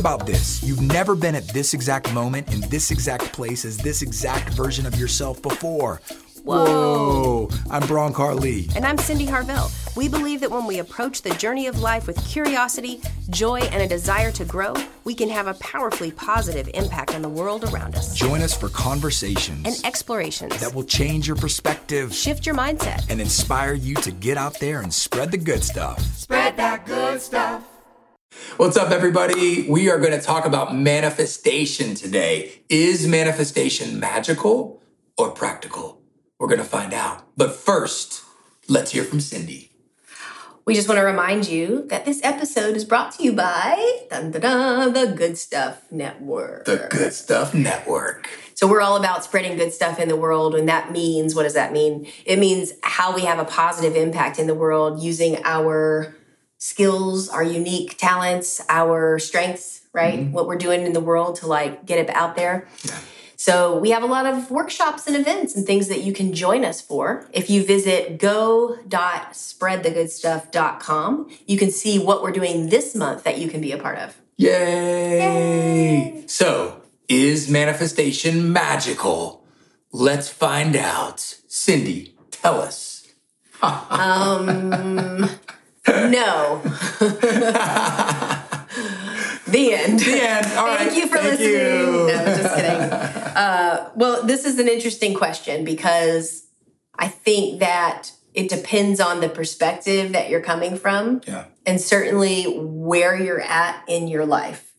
about this. You've never been at this exact moment in this exact place as this exact version of yourself before. Whoa. Whoa. I'm Bronkar Lee. And I'm Cyndi Harvell. We believe that when we approach the journey of life with curiosity, joy, and a desire to grow, we can have a powerfully positive impact on the world around us. Join us for conversations And explorations that will change your perspective shift your mindset. and inspire you to get out there and spread the good stuff. Spread that good stuff. What's up, everybody? We are going to talk about manifestation today. Is manifestation magical or practical? We're going to find out. But first, let's hear from Cyndi. We just want to remind you that this episode is brought to you by dun, dun, dun, the Good Stuff Network. The Good Stuff Network. So we're all about spreading good stuff in the world, and that means what does that mean? It means how we have a positive impact in the world using our skills, our unique talents, our strengths, right? What we're doing in the world to like get it out there. Yeah. So we have a lot of workshops and events and things that you can join us for. If you visit go.spreadthegoodstuff.com, you can see what we're doing this month that you can be a part of. Yay! So, is manifestation magical? Let's find out. Cyndi, tell us. Um, no. the end. The end. All right. Thank you for Thank listening. you. No, just kidding. Uh, well, this is an interesting question because I think that it depends on the perspective that you're coming from Yeah. and certainly where you're at in your life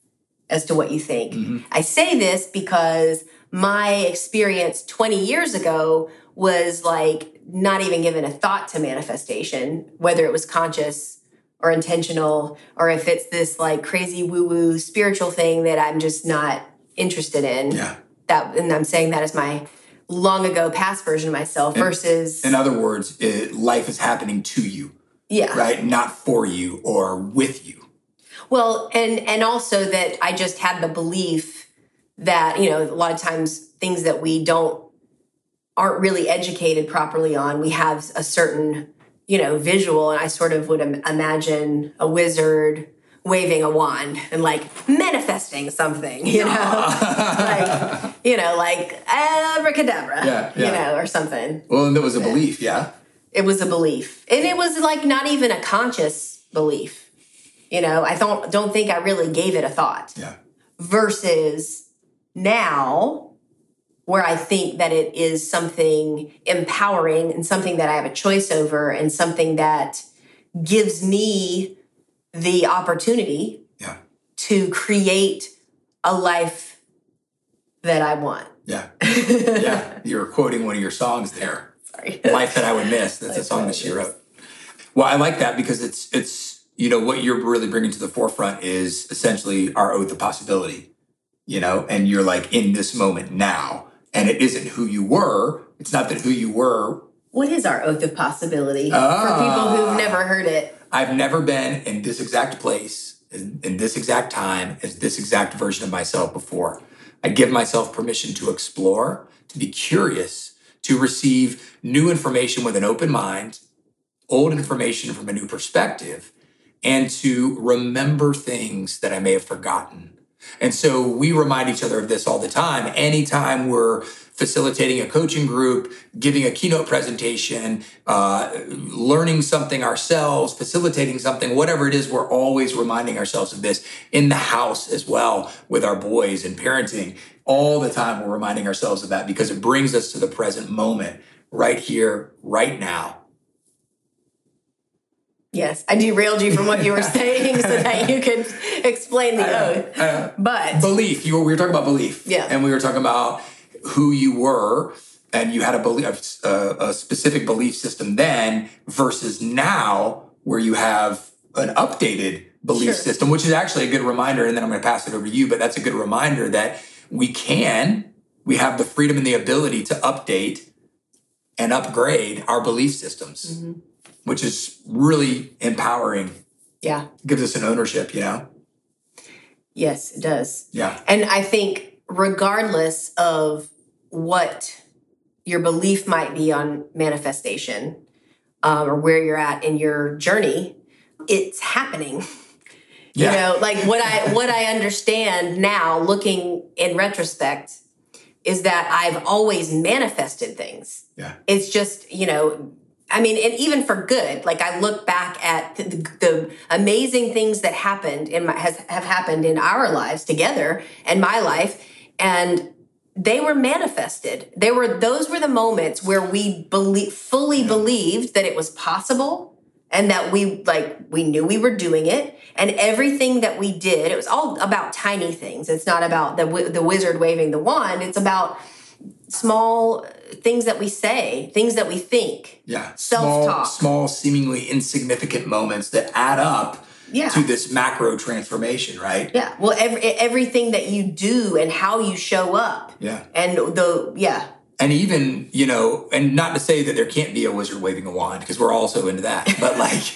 as to what you think. Mm-hmm. I say this because my experience 20 years ago was like not even given a thought to manifestation, whether it was conscious or intentional, or if it's this like crazy woo woo spiritual thing that I'm just not interested in. Yeah. That, and I'm saying that as my long ago past version of myself versus, In other words, it, life is happening to you, yeah. right? Not for you or with you. Well, and and also that I just had the belief that you know a lot of times things that we don't aren't really educated properly on, we have a certain you know visual, and I sort of would im- imagine a wizard waving a wand and like manifesting something, you know, like you know, like abracadabra, Yeah, you yeah. know, or something. Well, and there was a belief, yeah? It was a belief, and it was like not even a conscious belief. You know, I don't don't think I really gave it a thought. Yeah. Versus now, where I think that it is something empowering and something that I have a choice over, and something that gives me the opportunity Yeah. to create a life that I want. Yeah. yeah. You were quoting one of your songs there. Sorry. Life that I would miss. That's a song That she wrote. Well, I like that because it's it's you know what you're really bringing to the forefront is essentially our oath of possibility. You know, and you're like in this moment now, and it isn't who you were. It's not that who you were. What is our oath of possibility for Ah. people who've never heard it? I've never been in this exact place, in this exact time, as this exact version of myself before. I give myself permission to explore, to be curious, to receive new information with an open mind, old information from a new perspective, and to remember things that I may have forgotten. And so we remind each other of this all the time. Anytime we're facilitating a coaching group, giving a keynote presentation, uh, learning something ourselves, facilitating something, whatever it is, we're always reminding ourselves of this in the house as well with our boys and parenting. All the time, we're reminding ourselves of that because it brings us to the present moment, right here, right now. Yes, I derailed you from what you were saying so that you could explain the oath. Uh, But belief. You were, we were talking about belief. Yeah. And we were talking about who you were and you had a belief, a, a specific belief system then versus now where you have an updated belief Sure. system, which is actually a good reminder. And then I'm going to pass it over to you, but that's a good reminder that we can, we have the freedom and the ability to update and upgrade our belief systems, Mm-hmm. Which is really empowering. yeah, Gives us an ownership, you know? yes, it does. Yeah. And I think, regardless of what your belief might be on manifestation um, or where you're at in your journey, it's happening. Yeah. You know, like what I what I understand now, looking in retrospect, is that I've always manifested things. Yeah. It's just you know. I mean, and even for good, like I look back at the, the amazing things that happened in my has have happened in our lives together and my life, and they were manifested. They were those were the moments where we believe fully believed that it was possible and that we like we knew we were doing it and everything that we did it was all about tiny things. It's not about the the wizard waving the wand. It's about small things that we say, things that we think. Yeah. Self-talk. Small, small, seemingly insignificant moments that add up Yeah. to this macro transformation, right? Yeah. Well, every, everything that you do and how you show up. Yeah. And the yeah. And even, you know, and not to say that there can't be a wizard waving a wand, because we're also into that. But like,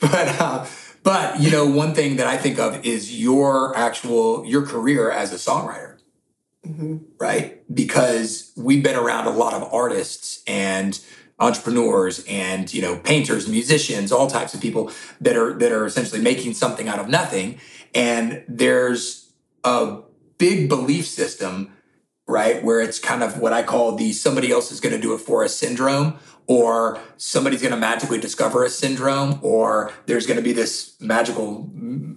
but, uh, but, you know, one thing that I think of is your actual, your career as a songwriter. Mm-hmm. right? Because we've been around a lot of artists and entrepreneurs and you know painters, musicians, all types of people that are that are essentially making something out of nothing. And there's a big belief system, right, where it's kind of what I call the somebody else is going to do it for us syndrome. Or somebody's going to magically discover a syndrome, or there's going to be this magical,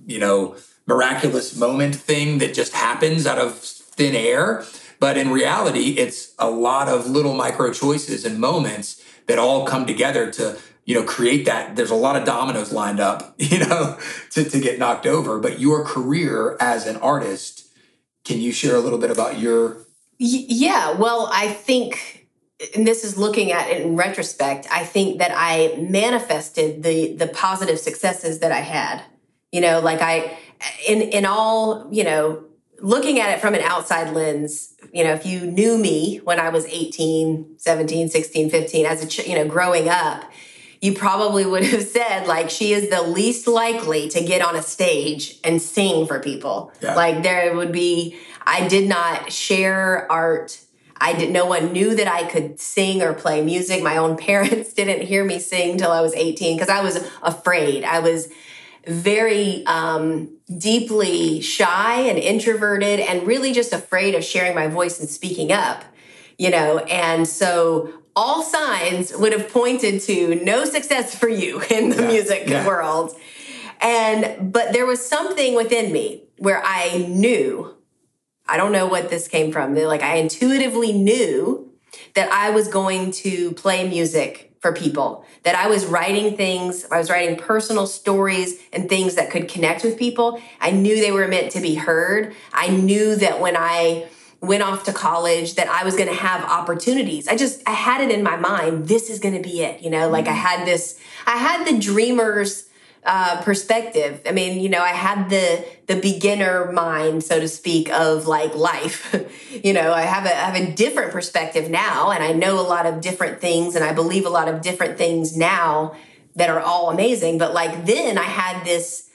you know, miraculous moment thing that just happens out of thin air. But in reality, it's a lot of little micro choices and moments that all come together to, you know, create that. There's a lot of dominoes lined up, you know, to, to get knocked over. But your career as an artist, can you share a little bit about your yeah. Well, I think, and this is looking at it in retrospect. I think that I manifested the the positive successes that I had. You know, like I, in in all, you know, looking at it from an outside lens. You know, if you knew me when I was 18, 17, 16, 15, as a ch- you know, growing up, you probably would have said like she is the least likely to get on a stage and sing for people. Yeah. Like there would be I did not share art. I did no one knew that I could sing or play music. My own parents didn't hear me sing till I was 18 because I was afraid. I was very um, deeply shy and introverted and really just afraid of sharing my voice and speaking up, you know. And so all signs would have pointed to no success for you in the Yeah, music yeah. world. And but there was something within me where I knew, I don't know what this came from. Like I intuitively knew that I was going to play music for people, that I was writing things, I was writing personal stories and things that could connect with people. I knew they were meant to be heard. I knew that when I went off to college that I was going to have opportunities. I just I had it in my mind this is going to be it, you know, like I mm-hmm. had this I had the dreamers uh, perspective. I mean, you know, I had the the beginner mind, so to speak, of like life. you know, I have a I have a different perspective now, and I know a lot of different things, and I believe a lot of different things now that are all amazing. But like then, I had this,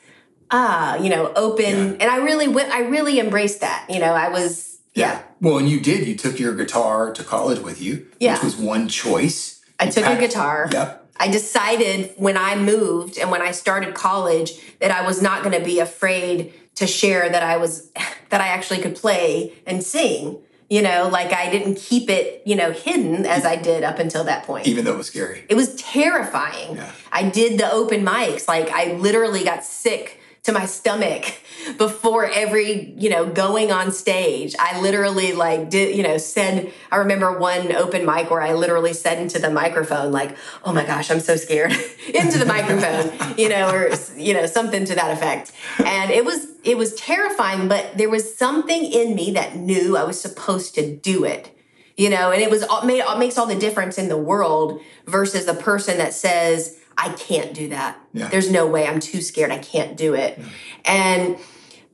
ah, you know, open, Yeah. and I really went. I really embraced that. You know, I was yeah. Well, and you did. You took your guitar to college with you, Yeah. which was one choice. I You took a guitar. Yep. I decided when I moved and when I started college that I was not going to be afraid to share that I was that I actually could play and sing. You know, like I didn't keep it, you know, hidden as I did up until that point. Even though it was scary. It was terrifying. Yeah. I did the open mics. Like I literally got sick to my stomach before every, you know, going on stage. I literally like did, you know, said I remember one open mic where I literally said into the microphone like, "Oh my gosh, I'm so scared." into the microphone, you know, or you know, something to that effect. And it was it was terrifying, but there was something in me that knew I was supposed to do it you know and it was all- made it makes all the difference in the world versus a person that says i can't do that. Yeah. there's no way. I'm too scared. I can't do it. And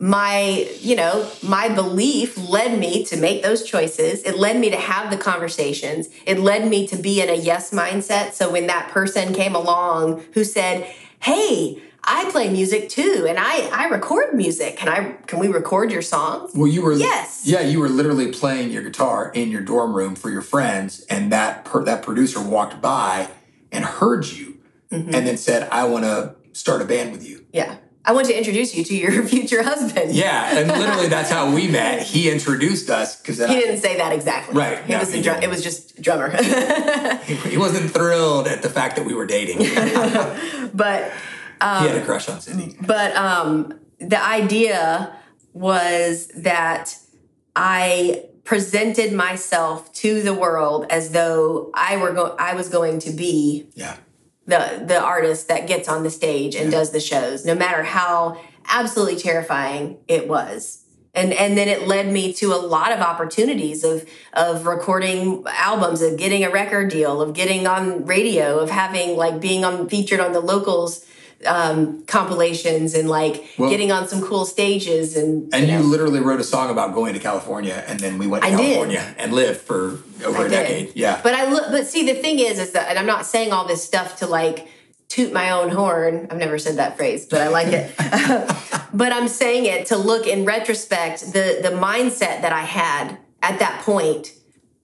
my you know my belief led me to make those choices. It led me to have the conversations. It led me to be in a yes mindset. So when that person came along who said hey i play music too and i i record music. Can i can we record your songs? Well, you were Yes. yeah, you were literally playing your guitar in your dorm room for your friends, and that per, that producer walked by and heard you, Mm-hmm. and then said, "I want to start a band with you." Yeah. I want to introduce you to your future husband. Yeah, and literally that's how we met. He introduced us because He didn't say that exactly. Right, He no, was he a drum, it was just drummer. he wasn't thrilled at the fact that we were dating. But he had a crush on Cyndi. but um the idea was that I presented myself to the world as though I were go- I was going to be Yeah. The the artist that gets on the stage and does the shows no matter how absolutely terrifying it was. And and then it led me to a lot of opportunities of of recording albums of getting a record deal of getting on radio of having like being on featured on the locals um compilations and like Well- getting on some cool stages and And you know, literally wrote a song about going to California, and then we went to I did. California and lived for over I a did. decade. Yeah. But I look, but see, the thing is, is that, and I'm not saying all this stuff to like toot my own horn. I've never said that phrase, but I like it. but I'm saying it to look in retrospect, the the mindset that I had at that point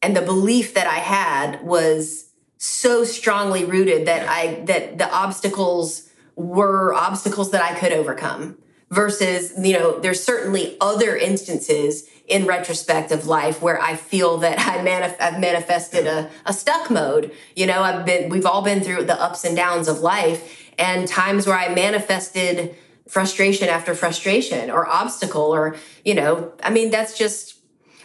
and the belief that I had was so strongly rooted that I that the obstacles were obstacles that I could overcome versus you know there's certainly other instances in retrospect of life where I feel that I manif- I've manifested a, a stuck mode you know I've been we've all been through the ups and downs of life and times where I manifested frustration after frustration or obstacle or you know I mean that's just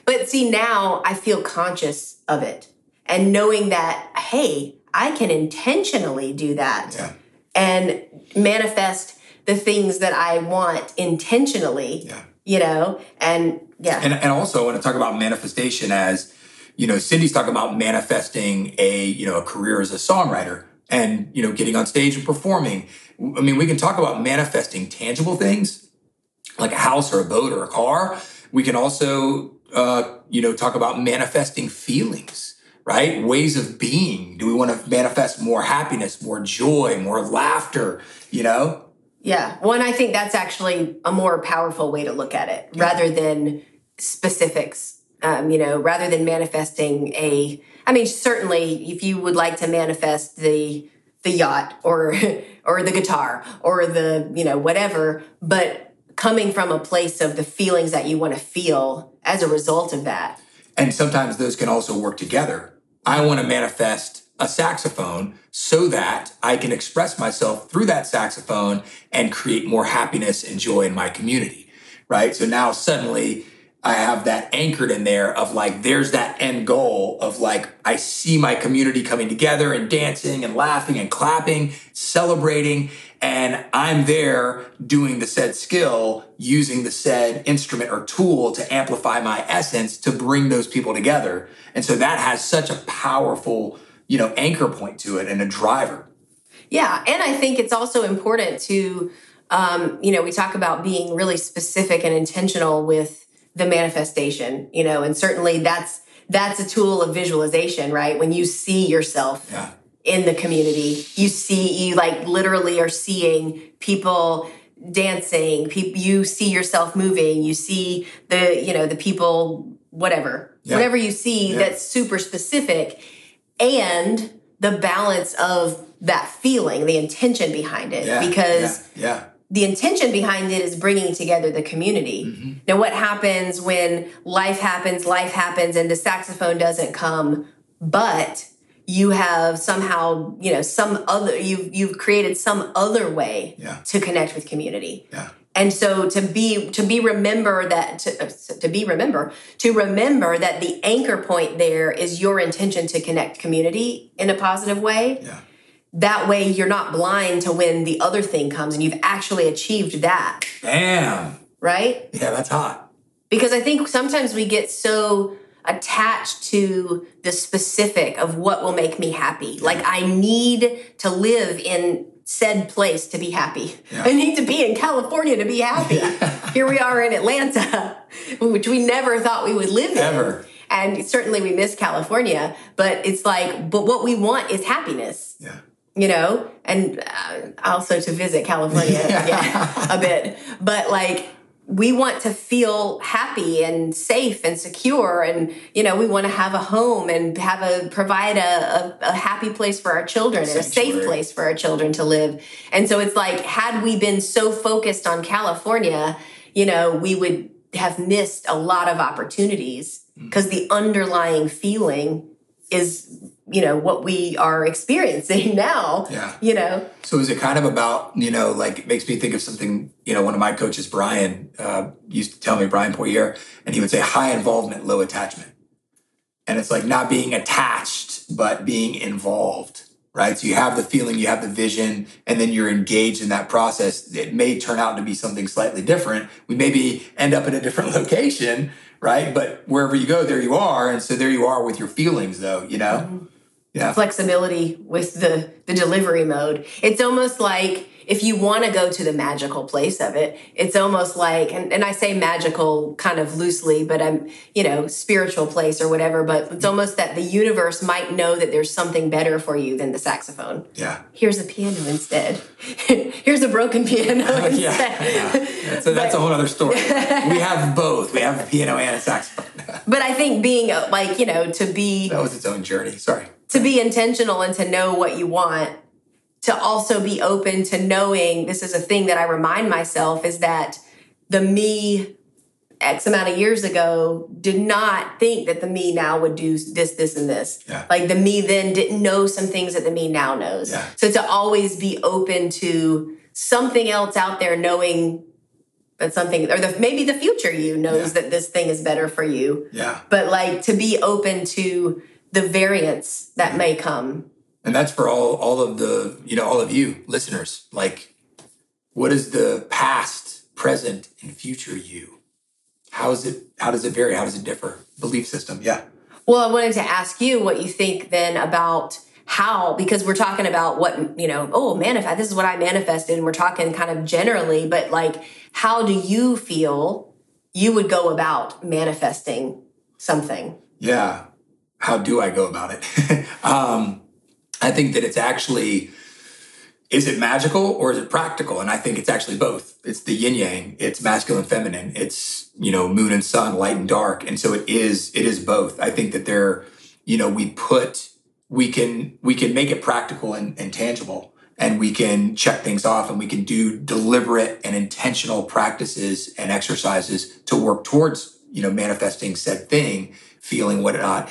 but see now I feel conscious of it and knowing that hey I can intentionally do that Yeah. And manifest the things that I want intentionally. Yeah. You know, and yeah, And, and also, I want to talk about manifestation as, you know, Cyndi's talking about manifesting a, you know, a career as a songwriter and, you know, getting on stage and performing. I mean, we can talk about manifesting tangible things like a house or a boat or a car. We can also, uh, you know, talk about manifesting feelings, right? Ways of being. Do we want to manifest more happiness, more joy, more laughter, you know? yeah. One, I think that's actually a more powerful way to look at it rather than specifics. Um, you know, rather than manifesting a. I mean, certainly, if you would like to manifest the the yacht or or the guitar or the you know whatever, but coming from a place of the feelings that you want to feel as a result of that. And sometimes those can also work together. I want to manifest a saxophone so that I can express myself through that saxophone and create more happiness and joy in my community. Right. So now suddenly I have that anchored in there of like, there's that end goal of like, I see my community coming together and dancing and laughing and clapping, celebrating. And I'm there doing the said skill, using the said instrument or tool to amplify my essence to bring those people together. And so that has such a powerful, you know, anchor point to it and a driver. Yeah, and I think it's also important to, um, you know, we talk about being really specific and intentional with the manifestation, you know, and certainly that's that's a tool of visualization, right? When you see yourself Yeah. In the community, you see you like literally are seeing people dancing, people you see yourself moving, you see the, you know, the people whatever. Yeah. Whatever you see Yeah. that's super specific and the balance of that feeling, the intention behind it. Yeah. because yeah. yeah. the intention behind it is bringing together the community. Mm-hmm. Now, what happens when life happens, life happens, and the saxophone doesn't come, but you have somehow, you know, some other you've you've created some other way Yeah. to connect with community. Yeah. And so to be to be remember that to, uh, to be remember to remember that the anchor point there is your intention to connect community in a positive way Yeah. that way you're not blind to when the other thing comes and you've actually achieved that Bam. right Yeah, that's hot. because i think sometimes we get so attached to the specific of what will make me happy. Like i need to live in said place to be happy. Yeah. i need to be in california to be happy. Here we are in atlanta which we never thought we would live in. Ever. and certainly we miss california but it's like but what we want is happiness. Yeah. you know, and uh, also to visit California yeah, a bit. But like, we want to feel happy and safe and secure and you know we want to have a home and have a provide a, a, a happy place for our children and a safe place for our children to live. And so it's like had we been so focused on california you know we would have missed a lot of opportunities. Mm. because the underlying feeling is you know what we are experiencing now Yeah. you know So is it kind of about, you know, like it makes me think of something, you know, one of my coaches, Brian, uh, used to tell me, Brian Poirier, and he would say high involvement, low attachment. And it's like not being attached, but being involved, right? So you have the feeling, you have the vision, and then you're engaged in that process. It may turn out to be something slightly different. We maybe end up in a different location, right? But wherever you go, there you are. And so there you are with your feelings, though, you know? Yeah. flexibility with the the delivery mode. It's almost like if you want to go to the magical place of it, it's almost like and, and I say magical kind of loosely, but I'm, you know, spiritual place or whatever, but it's almost that the universe might know that there's something better for you than the saxophone. Yeah. Here's a piano instead. Here's a broken piano instead. Yeah, yeah. So that's a whole other story. we have both. We have a piano and a saxophone. But I think being uh, like, you know, to be That was its own journey. Sorry. To be intentional and to know what you want to also be open to knowing this is a thing that i remind myself is that the me x amount of years ago did not think that the me now would do this this and this Yeah. like the me then didn't know some things that the me now knows Yeah. so to always be open to something else out there knowing that something or the, maybe the future you knows Yeah. that this thing is better for you Yeah. but like to be open to the variance that may come. And that's for all all of the, you know, all of you listeners. Like what is the past, present, and future you? How is it how does it vary? How does it differ? Belief system. Yeah. Well, I wanted to ask you what you think then about how, because we're talking about what, you know, oh, manifest, this is what I manifested, and we're talking kind of generally, but like, how do you feel you would go about manifesting something? Yeah. How do I go about it? um, I think that it's actually, is it magical or is it practical? And I think it's actually both. It's the yin yang, it's masculine, feminine, it's, you know, moon and sun, light and dark. And so it is, it is both. I think that there, you know, we put, we can, we can make it practical and, and tangible and we can check things off and we can do deliberate and intentional practices and exercises to work towards, you know, manifesting said thing, feeling whatnot.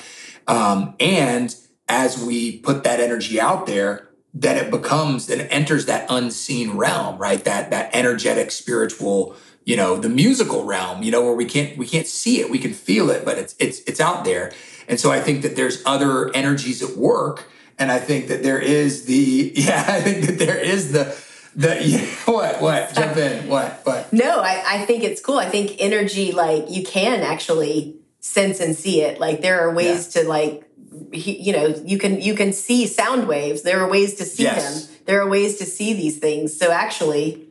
Um, and as we put that energy out there, then it becomes, it enters that unseen realm, right? That that energetic, spiritual, you know, the musical realm, you know, where we can't we can't see it, we can feel it, but it's it's it's out there. And so I think that there's other energies at work, and I think that there is the yeah, I think that there is the the yeah, what what jump in what what No, I, I think it's cool. I think energy, like, you can actually sense and see it. Like, there are ways to, like, you know, you can you can see sound waves. There are ways to see Yes. them. There are ways to see these things. So actually,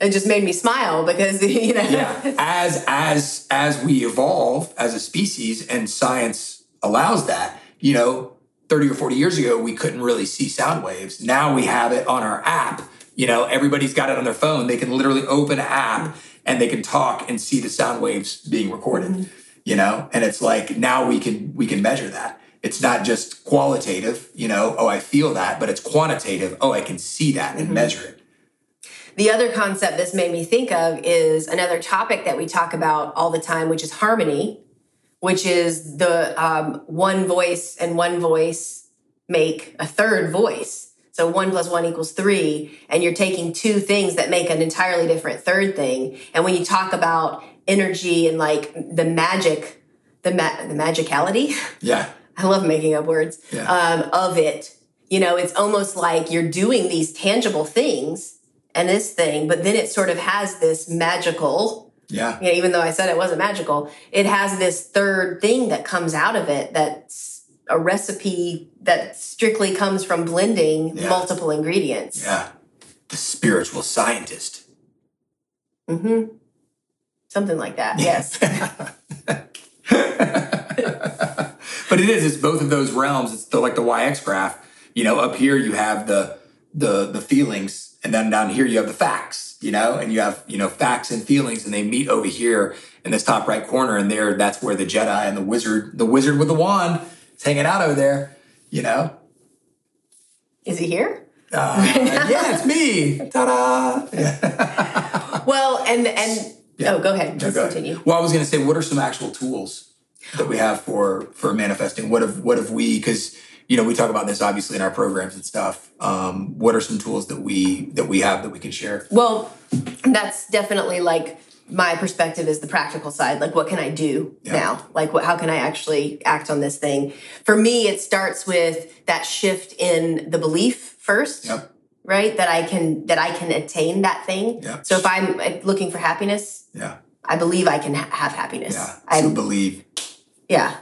it just made me smile because you know. yeah as as as we evolve as a species and science allows that you know 30 or 40 years ago we couldn't really see sound waves now we have it on our app you know everybody's got it on their phone they can literally open an app and they can talk and see the sound waves being recorded mm-hmm. You know? And it's like now we can we can measure that. It's not just qualitative you know? Oh i feel that but it's quantitative. Oh i can see that and measure it. The other concept this made me think of is another topic that we talk about all the time, which is harmony, which is the um, one voice and one voice make a third voice. So one plus one equals three, and you're taking two things that make an entirely different third thing. And when you talk about energy and like the magic, the ma- the magicality, yeah I love making up words Yeah. um, of it. You know, it's almost like you're doing these tangible things and this thing, but then it sort of has this magical, yeah you know, even though I said it wasn't magical, it has this third thing that comes out of it that's a recipe that strictly comes from blending Yeah. multiple ingredients. yeah the spiritual scientist hmm Something like that. Yes. but it is it's both of those realms it's the, like the yx graph you know up here you have the the the feelings, and then down here you have the facts, you know, and you have you know facts and feelings, and they meet over here in this top right corner, and there that's where the Jedi and the wizard, the wizard with the wand, is hanging out over there, you know. Is he here? Uh, yeah, it's me. Ta-da! Yeah. Well, and and Yeah. oh, go ahead. Go ahead. continue. Well, I was going to say, what are some actual tools that we have for for manifesting? What have what have we? Because you know we talk about this obviously in our programs and stuff. Um, what are some tools that we that we have that we can share? Well, that's definitely like my perspective is the practical side. Like, what can I do Yeah. now? Like, what? How can I actually act on this thing? For me, it starts with that shift in the belief first. Yep. Right, that I can that I can attain that thing. Yeah. So if I'm looking for happiness, Yeah. I believe I can ha- have happiness. Yeah. I believe. yeah,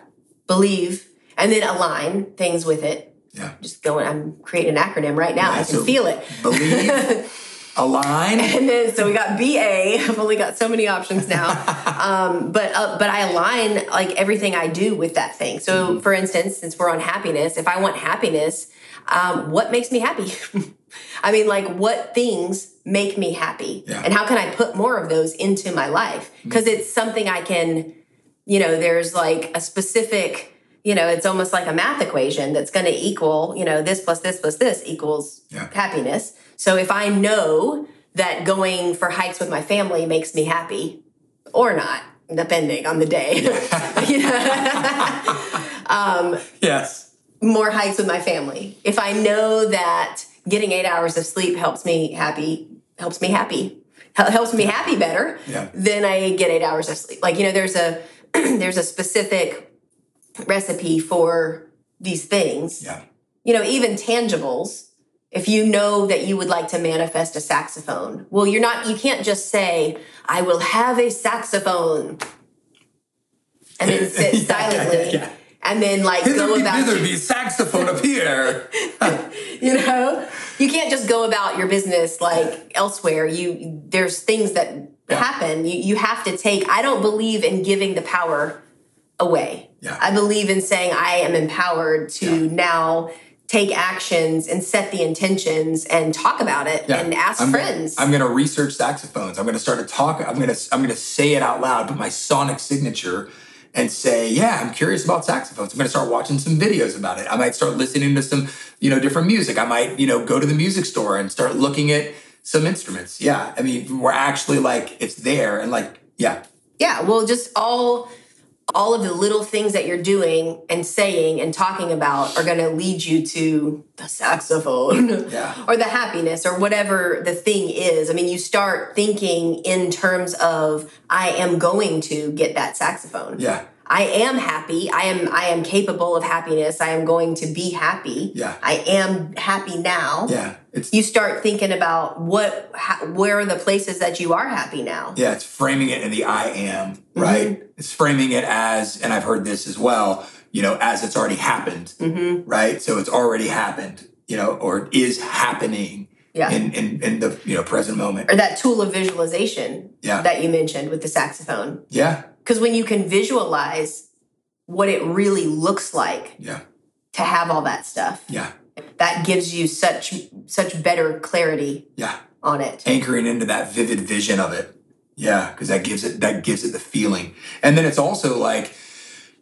believe, and then align things with it. Yeah. Just going. I'm creating an acronym right now. Yeah, I can so feel it. Believe. align. And then so we got BA. I've only got so many options now. um, but uh, but I align like everything I do with that thing. So Mm-hmm. for instance, since we're on happiness, if I want happiness, um, what makes me happy? I mean, like what things make me happy, Yeah. and how can I put more of those into my life? Mm-hmm. Because it's something I can, you know, there's like a specific. You know, it's almost like a math equation that's going to equal, you know, this plus this plus this equals Yeah. happiness. So if I know that going for hikes with my family makes me happy or not, depending on the day, know, um, yes. more hikes with my family. If I know that getting eight hours of sleep helps me happy, helps me happy, helps me happy better, Yeah. then I get eight hours of sleep. Like, you know, there's a, there's a specific recipe for these things Yeah. you know, even tangibles, if you know that you would like to manifest a saxophone, well, you're not, you can't just say, I will have a saxophone and then sit Yeah, yeah, silently yeah. and then like Hither go about, thither be saxophone up here. you know, you can't just go about your business like elsewhere. You, there's things that Yeah. happen. You, you have to take, I don't believe in giving the power away. Yeah. I believe in saying I am empowered to Yeah. now take actions and set the intentions and talk about it Yeah. and ask I'm friends. Gonna, I'm going to research saxophones. I'm going to start to talk. I'm going to I'm going to say it out loud, put my sonic signature, and say, "Yeah, I'm curious about saxophones." I'm going to start watching some videos about it. I might start listening to some, you know, different music. I might, you know, go to the music store and start looking at some instruments. Yeah, I mean, we're actually like it's there, and like, yeah, yeah, well, just all all of the little things that you're doing and saying and talking about are going to lead you to the saxophone Yeah. or the happiness or whatever the thing is. I mean, you start thinking in terms of I am going to get that saxophone. yeah, I am happy. I am I am capable of happiness. I am going to be happy. Yeah. I am happy now. yeah. It's You start thinking about what ha, where are the places that you are happy now. Yeah, it's framing it in the I am, mm-hmm. right? It's framing it as, and I've heard this as well, you know, as it's already happened, mm-hmm. right? So it's already happened, you know, or is happening Yeah. in, in, in the, you know, present moment. Or that tool of visualization Yeah. that you mentioned with the saxophone. Yeah, Because when you can visualize what it really looks like yeah, to have all that stuff, yeah, that gives you such such better clarity yeah. on it. Anchoring into that vivid vision of it. Yeah, because that gives it that gives it the feeling. And then it's also like,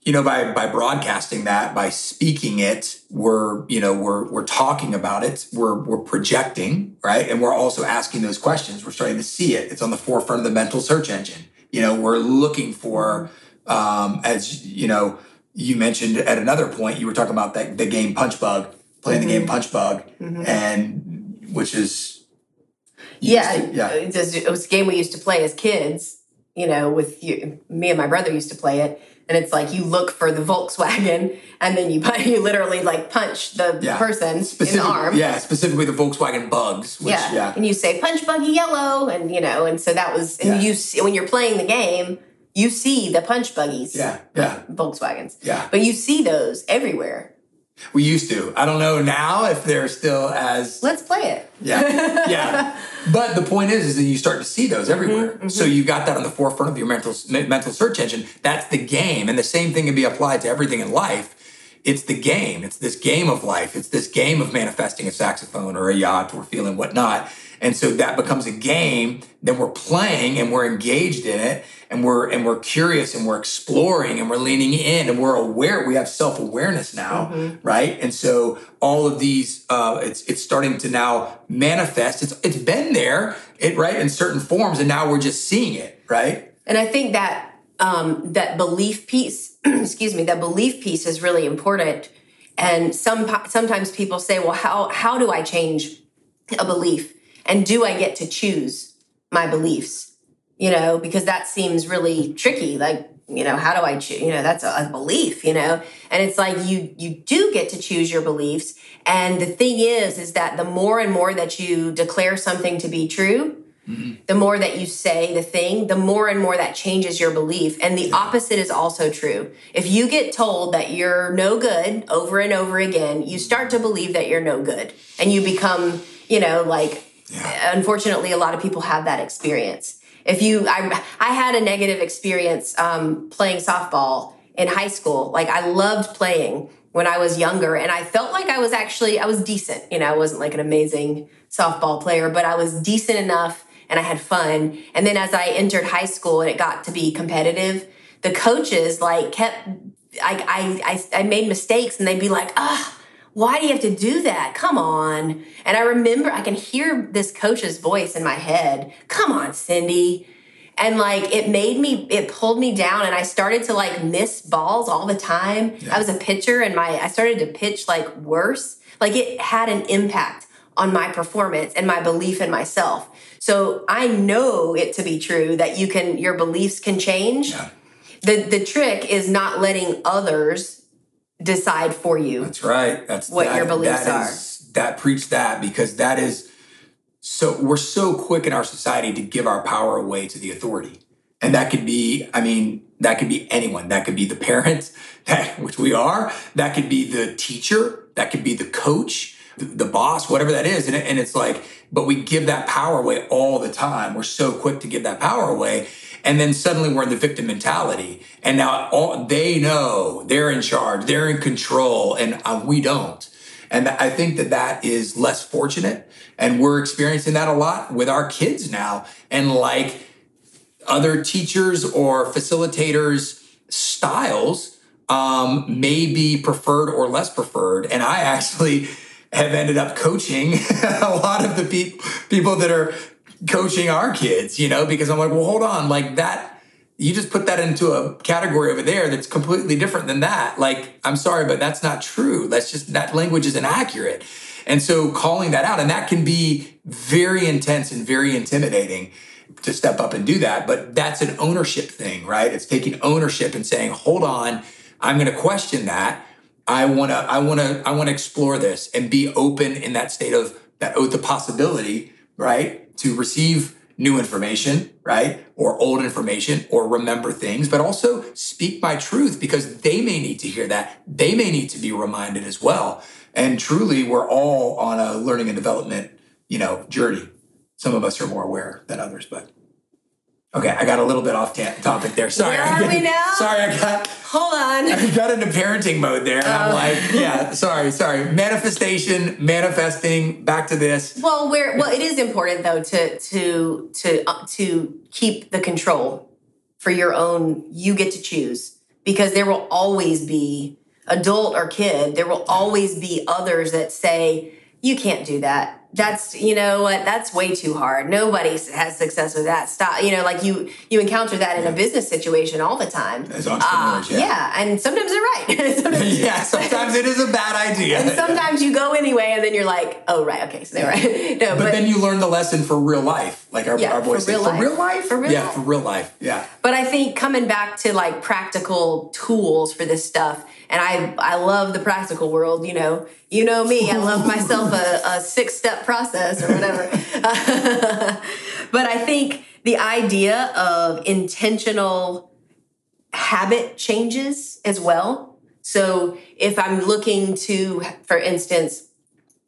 you know, by by broadcasting that, by speaking it, we're, you know, we're we're talking about it, we're we're projecting, right? And we're also asking those questions. We're starting to see it. It's on the forefront of the mental search engine. You know, we're looking for mm-hmm. um as you know, you mentioned at another point, you were talking about that the game Punch Bug, playing the mm-hmm. game Punch Bug, mm-hmm. and which is Yeah, yeah. It, was, it was a game we used to play as kids. You know, with you, me and my brother used to play it, and it's like you mm. look for the Volkswagen, and then you you literally like punch the Yeah. person in the arm. Yeah, specifically the Volkswagen Bugs. Which, yeah. yeah, and you say punch buggy yellow, and you know, and so that was and Yeah. you see, when you're playing the game, you see the punch buggies, yeah, yeah, Volkswagens, yeah. but you see those everywhere. We used to. I don't know now if they're still as Let's play it. yeah, yeah. But the point is, is that you start to see those everywhere. Mm-hmm, So you've got that on the forefront of your mental mental search engine. That's the game, and the same thing can be applied to everything in life. it's the game. It's this game of life. It's this game of manifesting a saxophone or a yacht or feeling whatnot. And so that becomes a game. Then we're playing and we're engaged in it, and we're and we're curious and we're exploring and we're leaning in and we're aware. We have self awareness now, mm-hmm. right? And so all of these, uh, it's it's starting to now manifest. It's it's been there, it right in certain forms, and now we're just seeing it, right? And I think that um, that belief piece, excuse me, that belief piece is really important. And some sometimes people say, well, how how do I change a belief? And do I get to choose my beliefs? You know, because that seems really tricky. Like, you know, how do I choose? You know, that's a, a belief, you know? And it's like you you do get to choose your beliefs. And the thing is, is that the more and more that you declare something to be true, Mm-hmm. The more that you say the thing, the more and more that changes your belief. And the opposite is also true. If you get told that you're no good over and over again, you start to believe that you're no good. And you become, you know, like, yeah. unfortunately, a lot of people have that experience. If you, I, I had a negative experience um, playing softball in high school. Like, I loved playing when I was younger, and I felt like I was actually, I was decent. You know, I wasn't like an amazing softball player, but I was decent enough and I had fun. And then as I entered high school and it got to be competitive, the coaches like kept I I I, made mistakes and they'd be like, ah. Why do you have to do that? Come on. And I remember I can hear this coach's voice in my head. Come on, Cyndi and like it made me it pulled me down and i started to like miss balls all the time yeah. i was a pitcher and my i started to pitch like worse like it had an impact on my performance and my belief in myself so I know it to be true that you can your beliefs can change. Yeah. The the trick is not letting others decide for you. That's right. That's what that, your beliefs that is, are. That preach that because that is so we're so quick in our society to give our power away to the authority. And that could be, I mean, that could be anyone. That could be the parent, which we are. That could be the teacher. That could be the coach, the, the boss, whatever that is. And, and it's like, but we give that power away all the time. We're so quick to give that power away. And then suddenly we're in the victim mentality. And now all, they know they're in charge, they're in control, and uh, we don't. And I think that that is less fortunate. And we're experiencing that a lot with our kids now. And like other teachers or facilitators' styles um, may be preferred or less preferred. And I actually have ended up coaching a lot of the pe- people that are coaching our kids, you know, because I'm like, well, hold on, like that, you just put that into a category over there that's completely different than that. Like, I'm sorry, but that's not true. That's just, that language is inaccurate. And so calling that out, and that can be very intense and very intimidating to step up and do that. But that's an ownership thing, right? It's taking ownership and saying, hold on, I'm going to question that I want to I want to I want to explore this and be open in that state of that oh, oath of possibility, right? To receive new information, right? Or old information or remember things, but also speak my truth because they may need to hear that. They may need to be reminded as well. And truly we're all on a learning and development, you know, journey. Some of us are more aware than others, but Okay, I got a little bit off t- topic there. Sorry. Where are we now? Sorry, I got. Hold on. I got into parenting mode there, and I'm oh. like, yeah, sorry, sorry. Manifestation, manifesting. Back to this. Well, where well, it is important though to to to uh, to keep the control for your own. You get to choose because there will always be adult or kid. There will always be others that say you can't do that that's you know what that's way too hard. Nobody has success with that stop you know like you you encounter that in a business situation all the time. As entrepreneurs uh, yeah. yeah and sometimes they're right. Sometimes, yeah sometimes it is a bad idea. And sometimes you go anyway and then you're like oh right okay so they're right. No, but, but, then you learn the lesson for real life like our, yeah, our boys for real, say, for real life? For real yeah life. for real life yeah. But i think coming back to like practical tools for this stuff and I I love the practical world. You know, you know me. I love myself a, a six step process or whatever. but I think the idea of intentional habit changes as well. So if I'm looking to, for instance,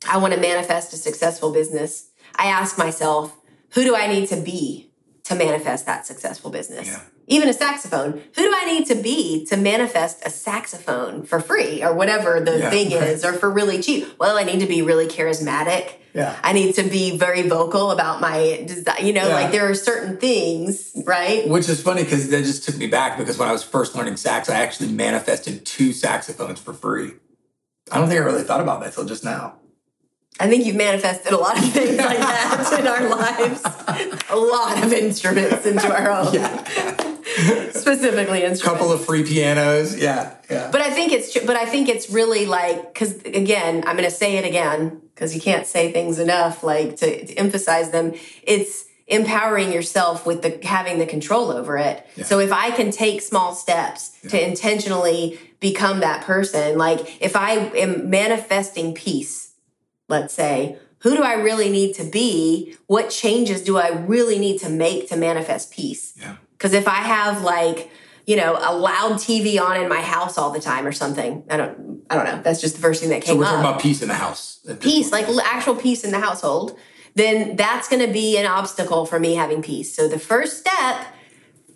I want to manifest a successful business, I ask myself, who do I need to be to manifest that successful business? Yeah. Even a saxophone. Who do I need to be to manifest a saxophone for free or whatever the Yeah, thing right. is or for really cheap? Well, I need to be really charismatic. Yeah. I need to be very vocal about my design. You know, Yeah. like there are certain things, right? Which is funny because that just took me back because when I was first learning sax, I actually manifested two saxophones for free. I don't think I really thought about that till just now. I think you've manifested a lot of things like that in our lives. A lot of instruments into our home. Specifically A instruments. couple of free pianos. Yeah. Yeah. But I think it's but I think it's really like cuz again, I'm going to say it again because you can't say things enough like to, to emphasize them. It's empowering yourself with the having the control over it. So if I can take small steps to intentionally become that person, like if I am manifesting peace, let's say, who do I really need to be? What changes do I really need to make to manifest peace? Yeah. Because if I have like, you know, a loud TV on in my house all the time or something, I don't, I don't know. That's just the first thing that came. So we're up. talking about peace in the house. peace, like actual peace in the household. Then that's going to be an obstacle for me having peace. So the first step,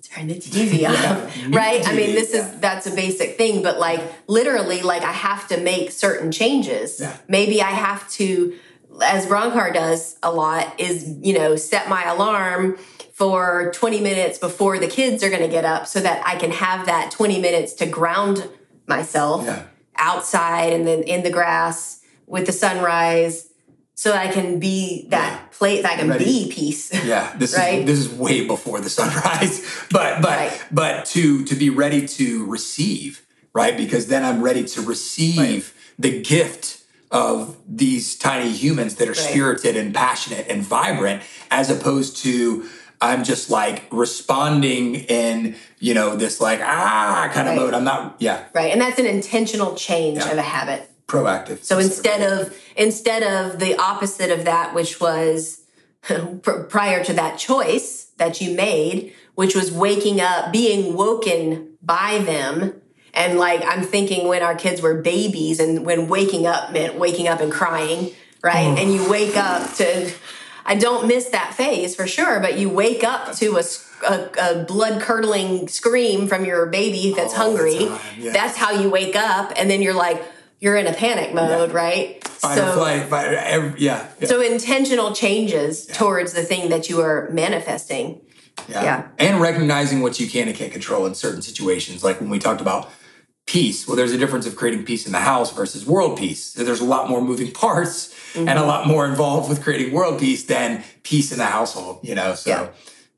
turn the TV off, mute right? I mean, this yeah. is that's a basic thing, but like literally, like I have to make certain changes. Yeah. Maybe I have to, as Bronkar does a lot, is you know set my alarm for 20 minutes before the kids are going to get up so that I can have that 20 minutes to ground myself Yeah. outside and then in the grass with the sunrise so I can be that place that I can Ready. be peace. Yeah, this Right? is this is way before the sunrise. But but Right. but to to be ready to receive, right? Because then I'm ready to receive the gift of these tiny humans that are Right. spirited and passionate and vibrant, as opposed to I'm just like responding in, you know, this like ah kind of Right. mode. I'm not yeah, right. And that's an intentional change Yeah. of a habit. proactive. So instead of instead of the opposite of that, which was prior to that choice that you made, which was waking up, being woken by them. And like I'm thinking when our kids were babies and when waking up meant waking up and crying, right? And you wake up to I don't miss that phase for sure, but you wake up to a blood curdling scream from your baby that's All hungry. That's how you wake up, and then you're like, you're in a panic mode, right? fight or flight, fight, every, yeah, yeah. so intentional changes towards the thing that you are manifesting. Yeah. Yeah. And recognizing what you can and can't control in certain situations. Like when we talked about peace, well, there's a difference of creating peace in the house versus world peace. There's a lot more moving parts and Mm-hmm. a lot more involved with creating world peace than peace in the household, you know? So Yeah.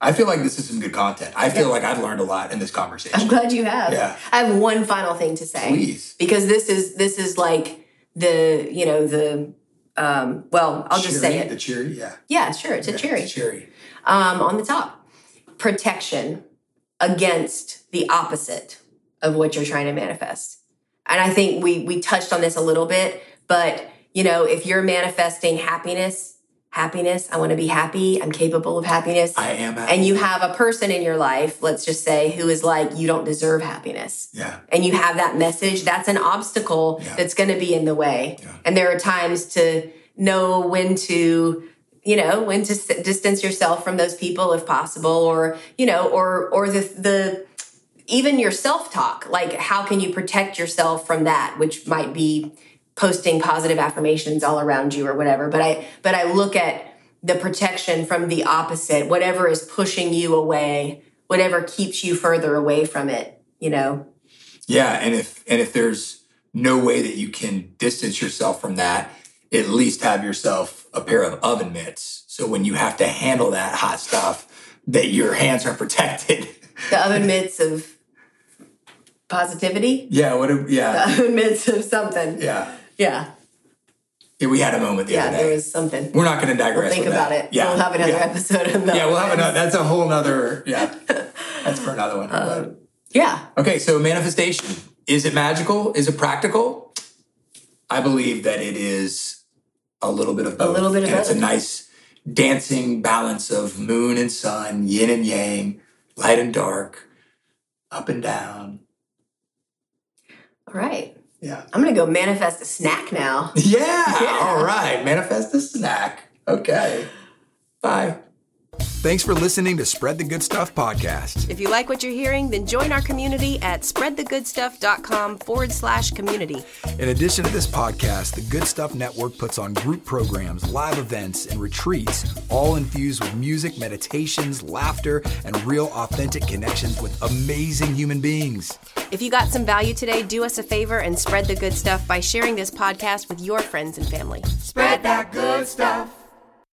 I feel like this is some good content. I feel like I've learned a lot in this conversation. I'm glad you have. Yeah. I have one final thing to say. Please. Because this is this is like the, you know, the um well, I'll just say it. The cheery, yeah. yeah, sure, it's a cherry. It's cheery. um, on the top. Protection against the opposite of what you're trying to manifest. And I think we we touched on this a little bit, but you know, if you're manifesting happiness, happiness, I want to be happy, I'm capable of happiness. I am happy. and you have a person in your life, let's just say, who is like, you don't deserve happiness Yeah. and you have that message, that's an obstacle Yeah. that's going to be in the way. Yeah. And there are times to know when to, you know, when to s- distance yourself from those people if possible, or you know, or or the the even your self talk. Like, how can you protect yourself from that, which might be posting positive affirmations all around you or whatever. But I but I look at the protection from the opposite, whatever is pushing you away, whatever keeps you further away from it. You know, Yeah, and if and if there's no way that you can distance yourself from that, at least have yourself a pair of oven mitts. So when you have to handle that hot stuff, that your hands are protected. the oven mitts of positivity, yeah, what? A, the yeah, oven mitts of something. yeah, Yeah, yeah. We had a moment the yeah, other there was something. We're not going to digress. Think about that. it. Yeah, we'll have another yeah. episode. Yeah, we'll have another. That's a whole nother. Yeah, that's for another one. Um, Yeah, Okay, so manifestation. Is it magical? Is it practical? I believe that it is a little bit of both. A little bit of and It's a nice dancing balance of moon and sun, yin and yang, light and dark, up and down. all right. Yeah. I'm gonna go manifest a snack now. Yeah. Yeah. All right. Manifest a snack. Okay. Bye. Thanks for listening to Spread the Good Stuff podcast. If you like what you're hearing, then join our community at spreadthegoodstuff.com forward slash community. In addition to this podcast, the Good Stuff Network puts on group programs, live events, and retreats, all infused with music, meditations, laughter, and real authentic connections with amazing human beings. If you got some value today, do us a favor and spread the good stuff by sharing this podcast with your friends and family. Spread that good stuff.